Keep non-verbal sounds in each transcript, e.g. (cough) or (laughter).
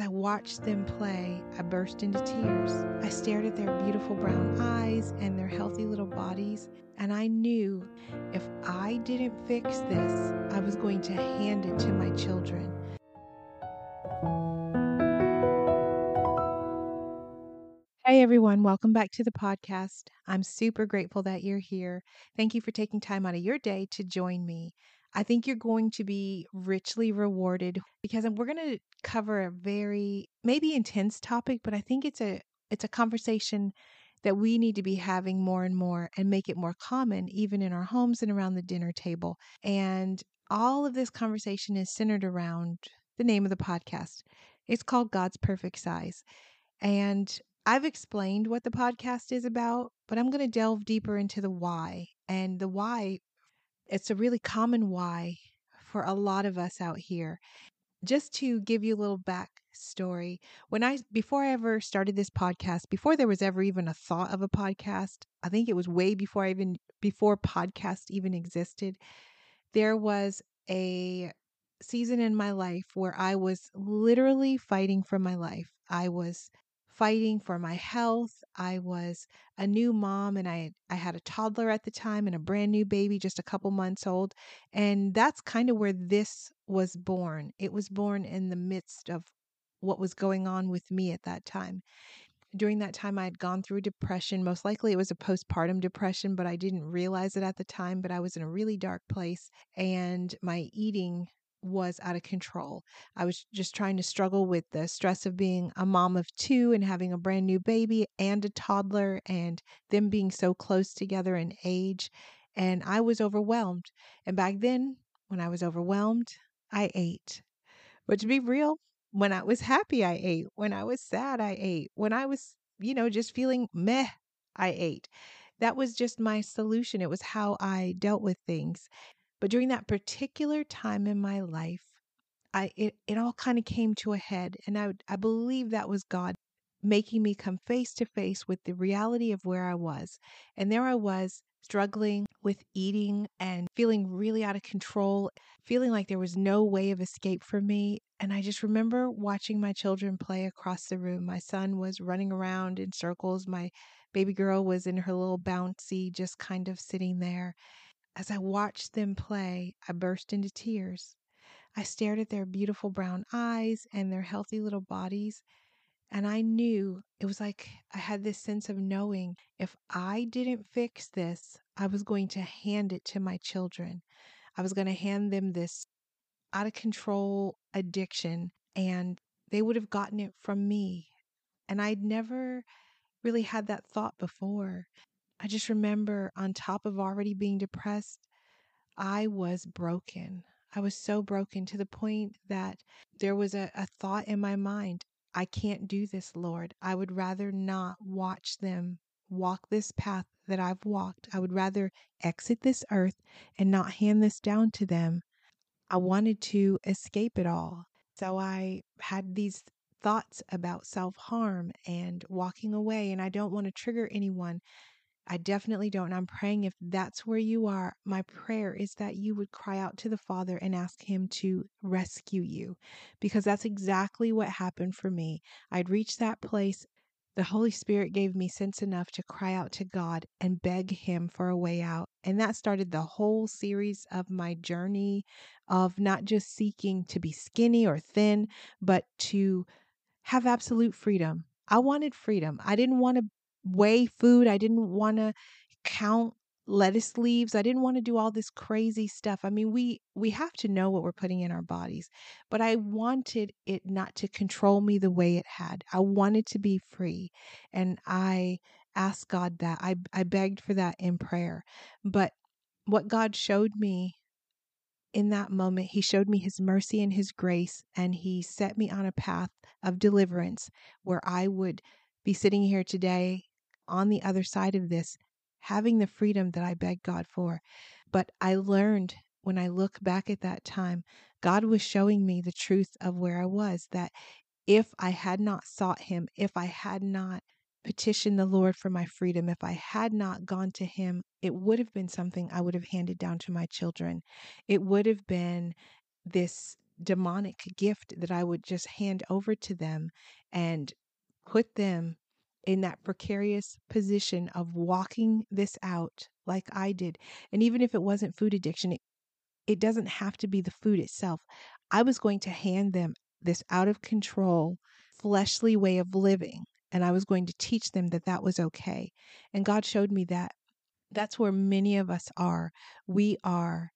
As I watched them play, I burst into tears. I stared at their beautiful brown eyes and their healthy little bodies, and I knew if I didn't fix this, I was going to hand it to my children. Hey everyone, welcome back to the podcast. I'm super grateful that you're here. Thank you for taking time out of your day to join me. I think you're going to be richly rewarded because um, we're going to cover a very maybe intense topic, but I think it's a it's a conversation that we need to be having more and more and make it more common even in our homes and around the dinner table. And all of this conversation is centered around the name of the podcast. It's called God's Perfect Size. And I've explained what the podcast is about, but I'm going to delve deeper into the why. And the why it's a really common why for a lot of us out here. Just to give you a little backstory, when I, before I ever started this podcast, before there was ever even a thought of a podcast, I think it was way before I even, before podcast even existed, there was a season in my life where I was literally fighting for my life. I was fighting for my health. I was a new mom and I I had a toddler at the time and a brand new baby just a couple months old. And that's kind of where this was born. It was born in the midst of what was going on with me at that time. During that time, I had gone through depression. Most likely, it was a postpartum depression, but I didn't realize it at the time. But I was in a really dark place, and my eating was out of control. I was just trying to struggle with the stress of being a mom of two and having a brand new baby and a toddler and them being so close together in age. And I was overwhelmed. And back then, when I was overwhelmed, I ate. But to be real, when I was happy, I ate. When I was sad, I ate. When I was, you know, just feeling meh, I ate. That was just my solution. It was how I dealt with things. But during that particular time in my life, I it, it all kind of came to a head. And I, I believe that was God making me come face to face with the reality of where I was. And there I was struggling with eating and feeling really out of control, feeling like there was no way of escape for me. And I just remember watching my children play across the room. My son was running around in circles. My baby girl was in her little bouncy, just kind of sitting there. As I watched them play, I burst into tears. I stared at their beautiful brown eyes and their healthy little bodies, and I knew it was like I had this sense of knowing if I didn't fix this, I was going to hand it to my children. I was going to hand them this out of control addiction, and they would have gotten it from me. And I'd never really had that thought before. I just remember on top of already being depressed, I was broken. I was so broken to the point that there was a, a thought in my mind I can't do this, Lord. I would rather not watch them walk this path that I've walked. I would rather exit this earth and not hand this down to them. I wanted to escape it all. So I had these thoughts about self harm and walking away, and I don't want to trigger anyone. I definitely don't. And I'm praying if that's where you are, my prayer is that you would cry out to the Father and ask Him to rescue you because that's exactly what happened for me. I'd reached that place. The Holy Spirit gave me sense enough to cry out to God and beg Him for a way out. And that started the whole series of my journey of not just seeking to be skinny or thin, but to have absolute freedom. I wanted freedom. I didn't want to weigh food. I didn't want to count lettuce leaves. I didn't want to do all this crazy stuff. I mean, we we have to know what we're putting in our bodies, but I wanted it not to control me the way it had. I wanted to be free, and I asked God that. I I begged for that in prayer. But what God showed me in that moment, he showed me his mercy and his grace, and he set me on a path of deliverance where I would be sitting here today on the other side of this, having the freedom that I begged God for. But I learned when I look back at that time, God was showing me the truth of where I was that if I had not sought Him, if I had not petitioned the Lord for my freedom, if I had not gone to Him, it would have been something I would have handed down to my children. It would have been this demonic gift that I would just hand over to them and put them in that precarious position of walking this out like I did. And even if it wasn't food addiction, it, it doesn't have to be the food itself. I was going to hand them this out of control, fleshly way of living. And I was going to teach them that that was okay. And God showed me that that's where many of us are. We are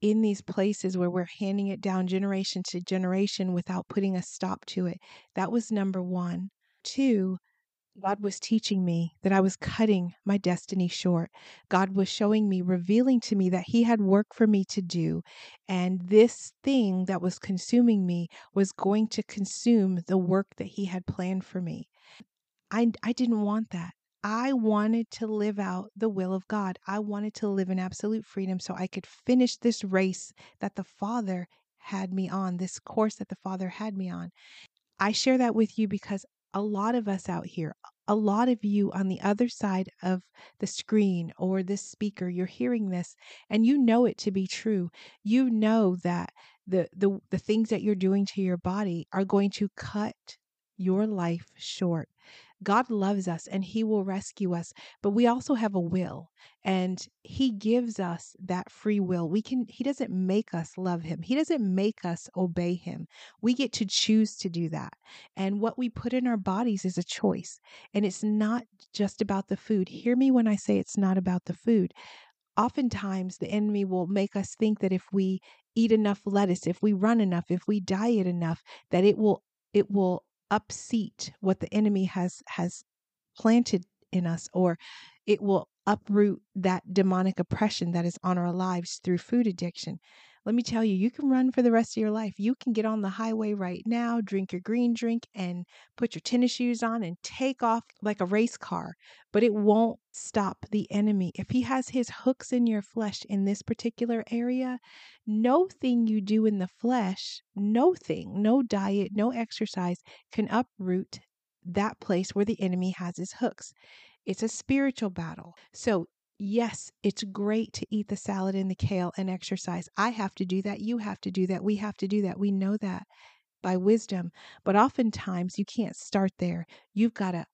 in these places where we're handing it down generation to generation without putting a stop to it. That was number one. Two, God was teaching me that I was cutting my destiny short. God was showing me, revealing to me that He had work for me to do. And this thing that was consuming me was going to consume the work that He had planned for me. I, I didn't want that. I wanted to live out the will of God. I wanted to live in absolute freedom so I could finish this race that the Father had me on, this course that the Father had me on. I share that with you because a lot of us out here, a lot of you on the other side of the screen or this speaker, you're hearing this and you know it to be true. You know that the the the things that you're doing to your body are going to cut your life short. God loves us and He will rescue us, but we also have a will and He gives us that free will. We can, He doesn't make us love Him, He doesn't make us obey Him. We get to choose to do that. And what we put in our bodies is a choice. And it's not just about the food. Hear me when I say it's not about the food oftentimes the enemy will make us think that if we eat enough lettuce if we run enough if we diet enough that it will it will upseat what the enemy has has planted in us or it will uproot that demonic oppression that is on our lives through food addiction. Let me tell you, you can run for the rest of your life. You can get on the highway right now, drink your green drink, and put your tennis shoes on and take off like a race car, but it won't stop the enemy. If he has his hooks in your flesh in this particular area, no thing you do in the flesh, no thing, no diet, no exercise can uproot that place where the enemy has his hooks. It's a spiritual battle. So, yes, it's great to eat the salad and the kale and exercise. I have to do that. You have to do that. We have to do that. We know that by wisdom. But oftentimes, you can't start there. You've got to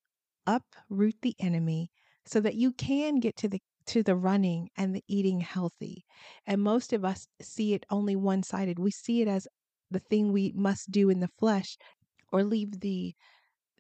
uproot the enemy so that you can get to the to the running and the eating healthy. And most of us see it only one sided. We see it as the thing we must do in the flesh or leave the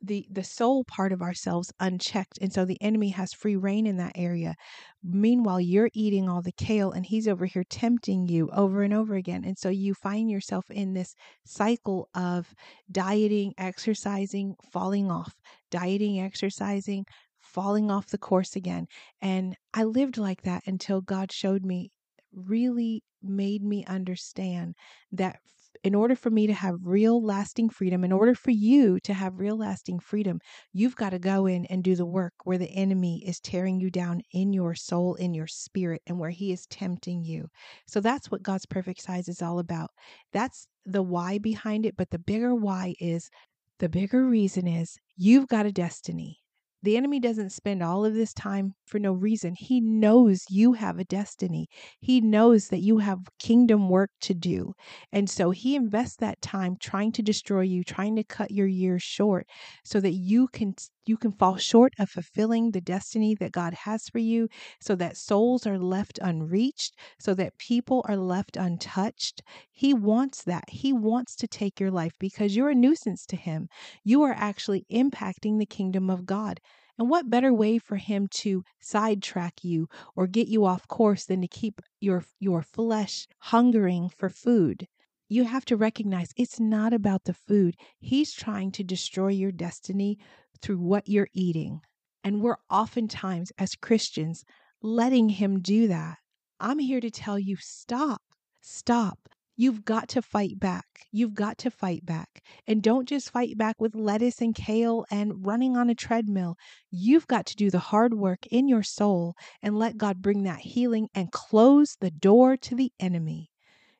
the the soul part of ourselves unchecked and so the enemy has free reign in that area. Meanwhile you're eating all the kale and he's over here tempting you over and over again and so you find yourself in this cycle of dieting exercising falling off dieting exercising falling off the course again and i lived like that until god showed me really made me understand that in order for me to have real lasting freedom, in order for you to have real lasting freedom, you've got to go in and do the work where the enemy is tearing you down in your soul, in your spirit, and where he is tempting you. So that's what God's perfect size is all about. That's the why behind it. But the bigger why is the bigger reason is you've got a destiny. The enemy doesn't spend all of this time for no reason. He knows you have a destiny. He knows that you have kingdom work to do. And so he invests that time trying to destroy you, trying to cut your years short so that you can you can fall short of fulfilling the destiny that God has for you, so that souls are left unreached, so that people are left untouched. He wants that. He wants to take your life because you're a nuisance to him. You are actually impacting the kingdom of God. And what better way for him to sidetrack you or get you off course than to keep your your flesh hungering for food? You have to recognize it's not about the food. He's trying to destroy your destiny through what you're eating. And we're oftentimes, as Christians, letting him do that. I'm here to tell you stop, stop. You've got to fight back. You've got to fight back. And don't just fight back with lettuce and kale and running on a treadmill. You've got to do the hard work in your soul and let God bring that healing and close the door to the enemy.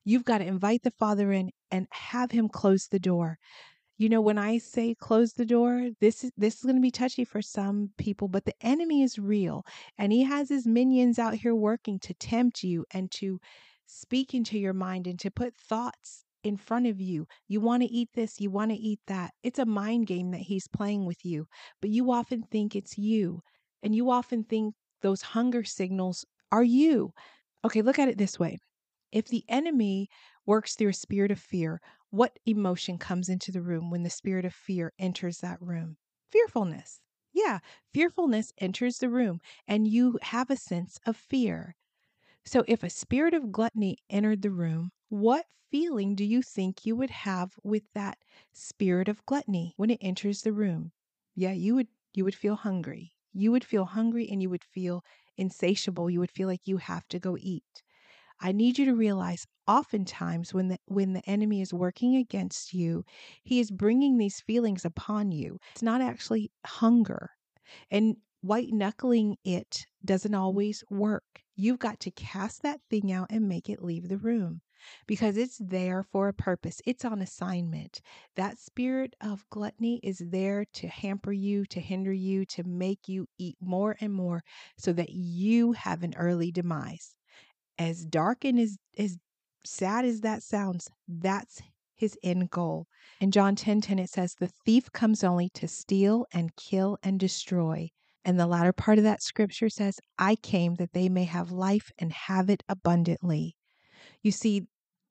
You've got to invite the Father in and have him close the door you know when i say close the door this is this is going to be touchy for some people but the enemy is real and he has his minions out here working to tempt you and to speak into your mind and to put thoughts in front of you. You want to eat this, you want to eat that. It's a mind game that he's playing with you, but you often think it's you. And you often think those hunger signals are you. Okay, look at it this way. If the enemy works through a spirit of fear, what emotion comes into the room when the spirit of fear enters that room? Fearfulness. Yeah, fearfulness enters the room and you have a sense of fear. So, if a spirit of gluttony entered the room, what feeling do you think you would have with that spirit of gluttony when it enters the room? Yeah, you would you would feel hungry. You would feel hungry and you would feel insatiable. You would feel like you have to go eat. I need you to realize oftentimes when the when the enemy is working against you, he is bringing these feelings upon you. It's not actually hunger. And white knuckling it doesn't always work. You've got to cast that thing out and make it leave the room because it's there for a purpose. It's on assignment. That spirit of gluttony is there to hamper you, to hinder you, to make you eat more and more so that you have an early demise. As dark and as, as sad as that sounds, that's his end goal. In John 10:10 10, 10, it says the thief comes only to steal and kill and destroy. And the latter part of that scripture says, I came that they may have life and have it abundantly. You see,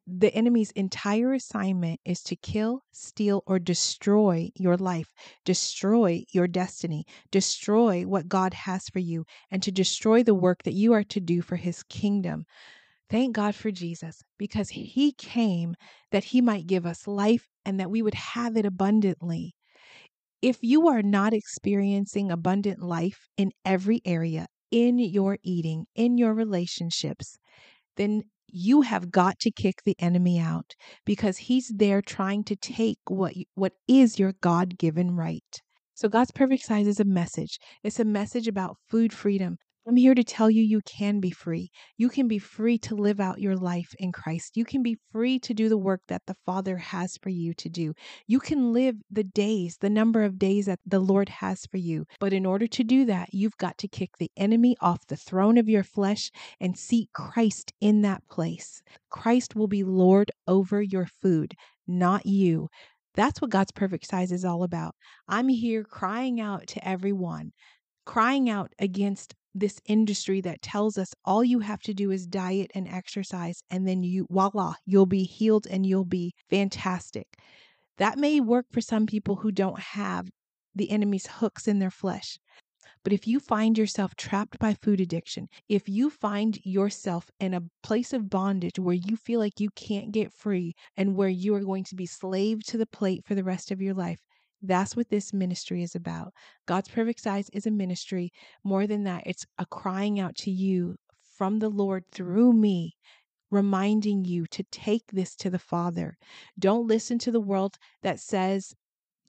the enemy's entire assignment is to kill, steal, or destroy your life, destroy your destiny, destroy what God has for you, and to destroy the work that you are to do for his kingdom. Thank God for Jesus because he came that he might give us life and that we would have it abundantly. If you are not experiencing abundant life in every area, in your eating, in your relationships, then you have got to kick the enemy out because he's there trying to take what what is your God-given right. So God's perfect size is a message. It's a message about food freedom, I'm here to tell you you can be free. You can be free to live out your life in Christ. You can be free to do the work that the Father has for you to do. You can live the days, the number of days that the Lord has for you. But in order to do that, you've got to kick the enemy off the throne of your flesh and seek Christ in that place. Christ will be Lord over your food, not you. That's what God's perfect size is all about. I'm here crying out to everyone, crying out against this industry that tells us all you have to do is diet and exercise, and then you, voila, you'll be healed and you'll be fantastic. That may work for some people who don't have the enemy's hooks in their flesh. But if you find yourself trapped by food addiction, if you find yourself in a place of bondage where you feel like you can't get free and where you are going to be slave to the plate for the rest of your life, that's what this ministry is about. God's perfect size is a ministry. More than that, it's a crying out to you from the Lord through me, reminding you to take this to the Father. Don't listen to the world that says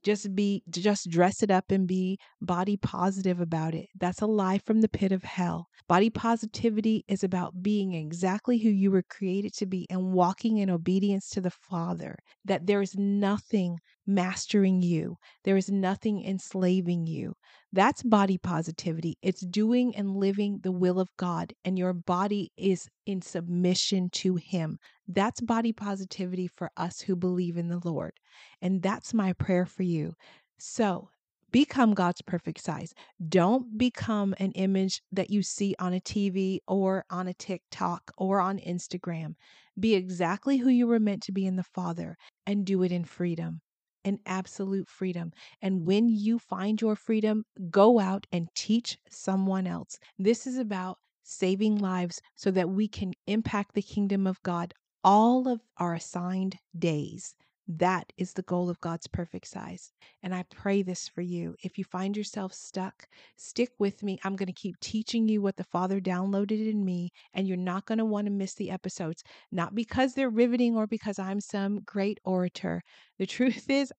just be just dress it up and be body positive about it. That's a lie from the pit of hell. Body positivity is about being exactly who you were created to be and walking in obedience to the Father. That there is nothing mastering you. There is nothing enslaving you. That's body positivity. It's doing and living the will of God, and your body is in submission to Him. That's body positivity for us who believe in the Lord. And that's my prayer for you. So, become God's perfect size. Don't become an image that you see on a TV or on a TikTok or on Instagram. Be exactly who you were meant to be in the Father and do it in freedom and absolute freedom. And when you find your freedom, go out and teach someone else. This is about saving lives so that we can impact the kingdom of God all of our assigned days. That is the goal of God's perfect size. And I pray this for you. If you find yourself stuck, stick with me. I'm going to keep teaching you what the Father downloaded in me, and you're not going to want to miss the episodes, not because they're riveting or because I'm some great orator. The truth (laughs) is,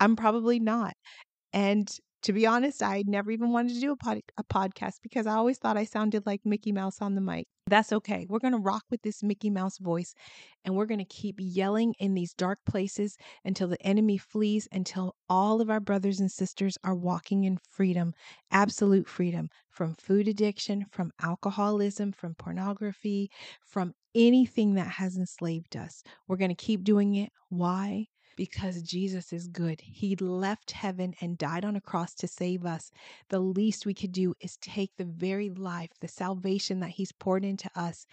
I'm probably not. And to be honest, I never even wanted to do a, pod- a podcast because I always thought I sounded like Mickey Mouse on the mic. That's okay. We're going to rock with this Mickey Mouse voice and we're going to keep yelling in these dark places until the enemy flees, until all of our brothers and sisters are walking in freedom, absolute freedom from food addiction, from alcoholism, from pornography, from anything that has enslaved us. We're going to keep doing it. Why? Because Jesus is good. He left heaven and died on a cross to save us. The least we could do is take the very life, the salvation that He's poured into us,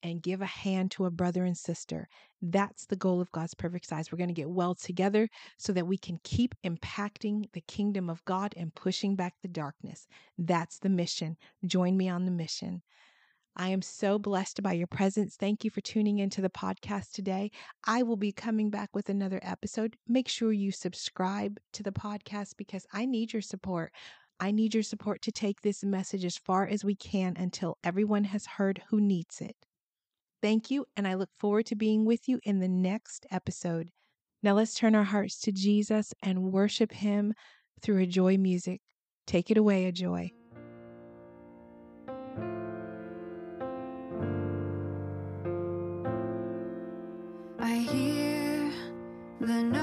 and give a hand to a brother and sister. That's the goal of God's perfect size. We're going to get well together so that we can keep impacting the kingdom of God and pushing back the darkness. That's the mission. Join me on the mission. I am so blessed by your presence. Thank you for tuning into the podcast today. I will be coming back with another episode. Make sure you subscribe to the podcast because I need your support. I need your support to take this message as far as we can until everyone has heard who needs it. Thank you, and I look forward to being with you in the next episode. Now let's turn our hearts to Jesus and worship Him through AJoy Music. Take it away, AJoy. The knock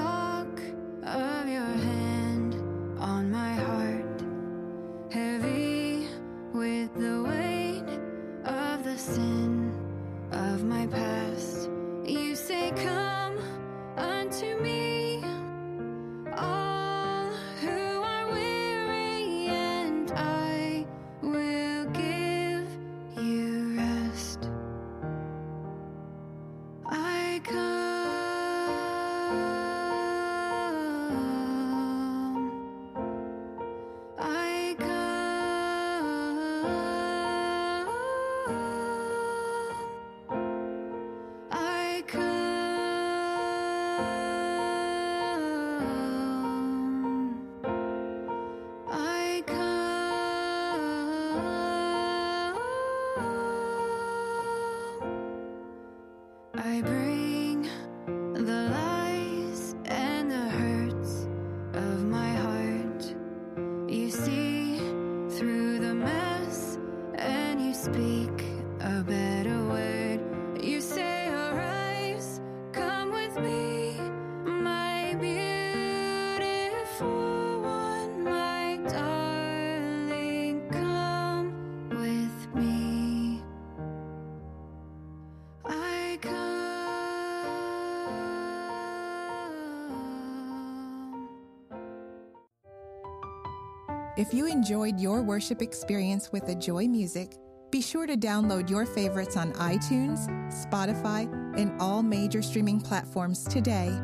If you enjoyed your worship experience with the Joy Music, be sure to download your favorites on iTunes, Spotify, and all major streaming platforms today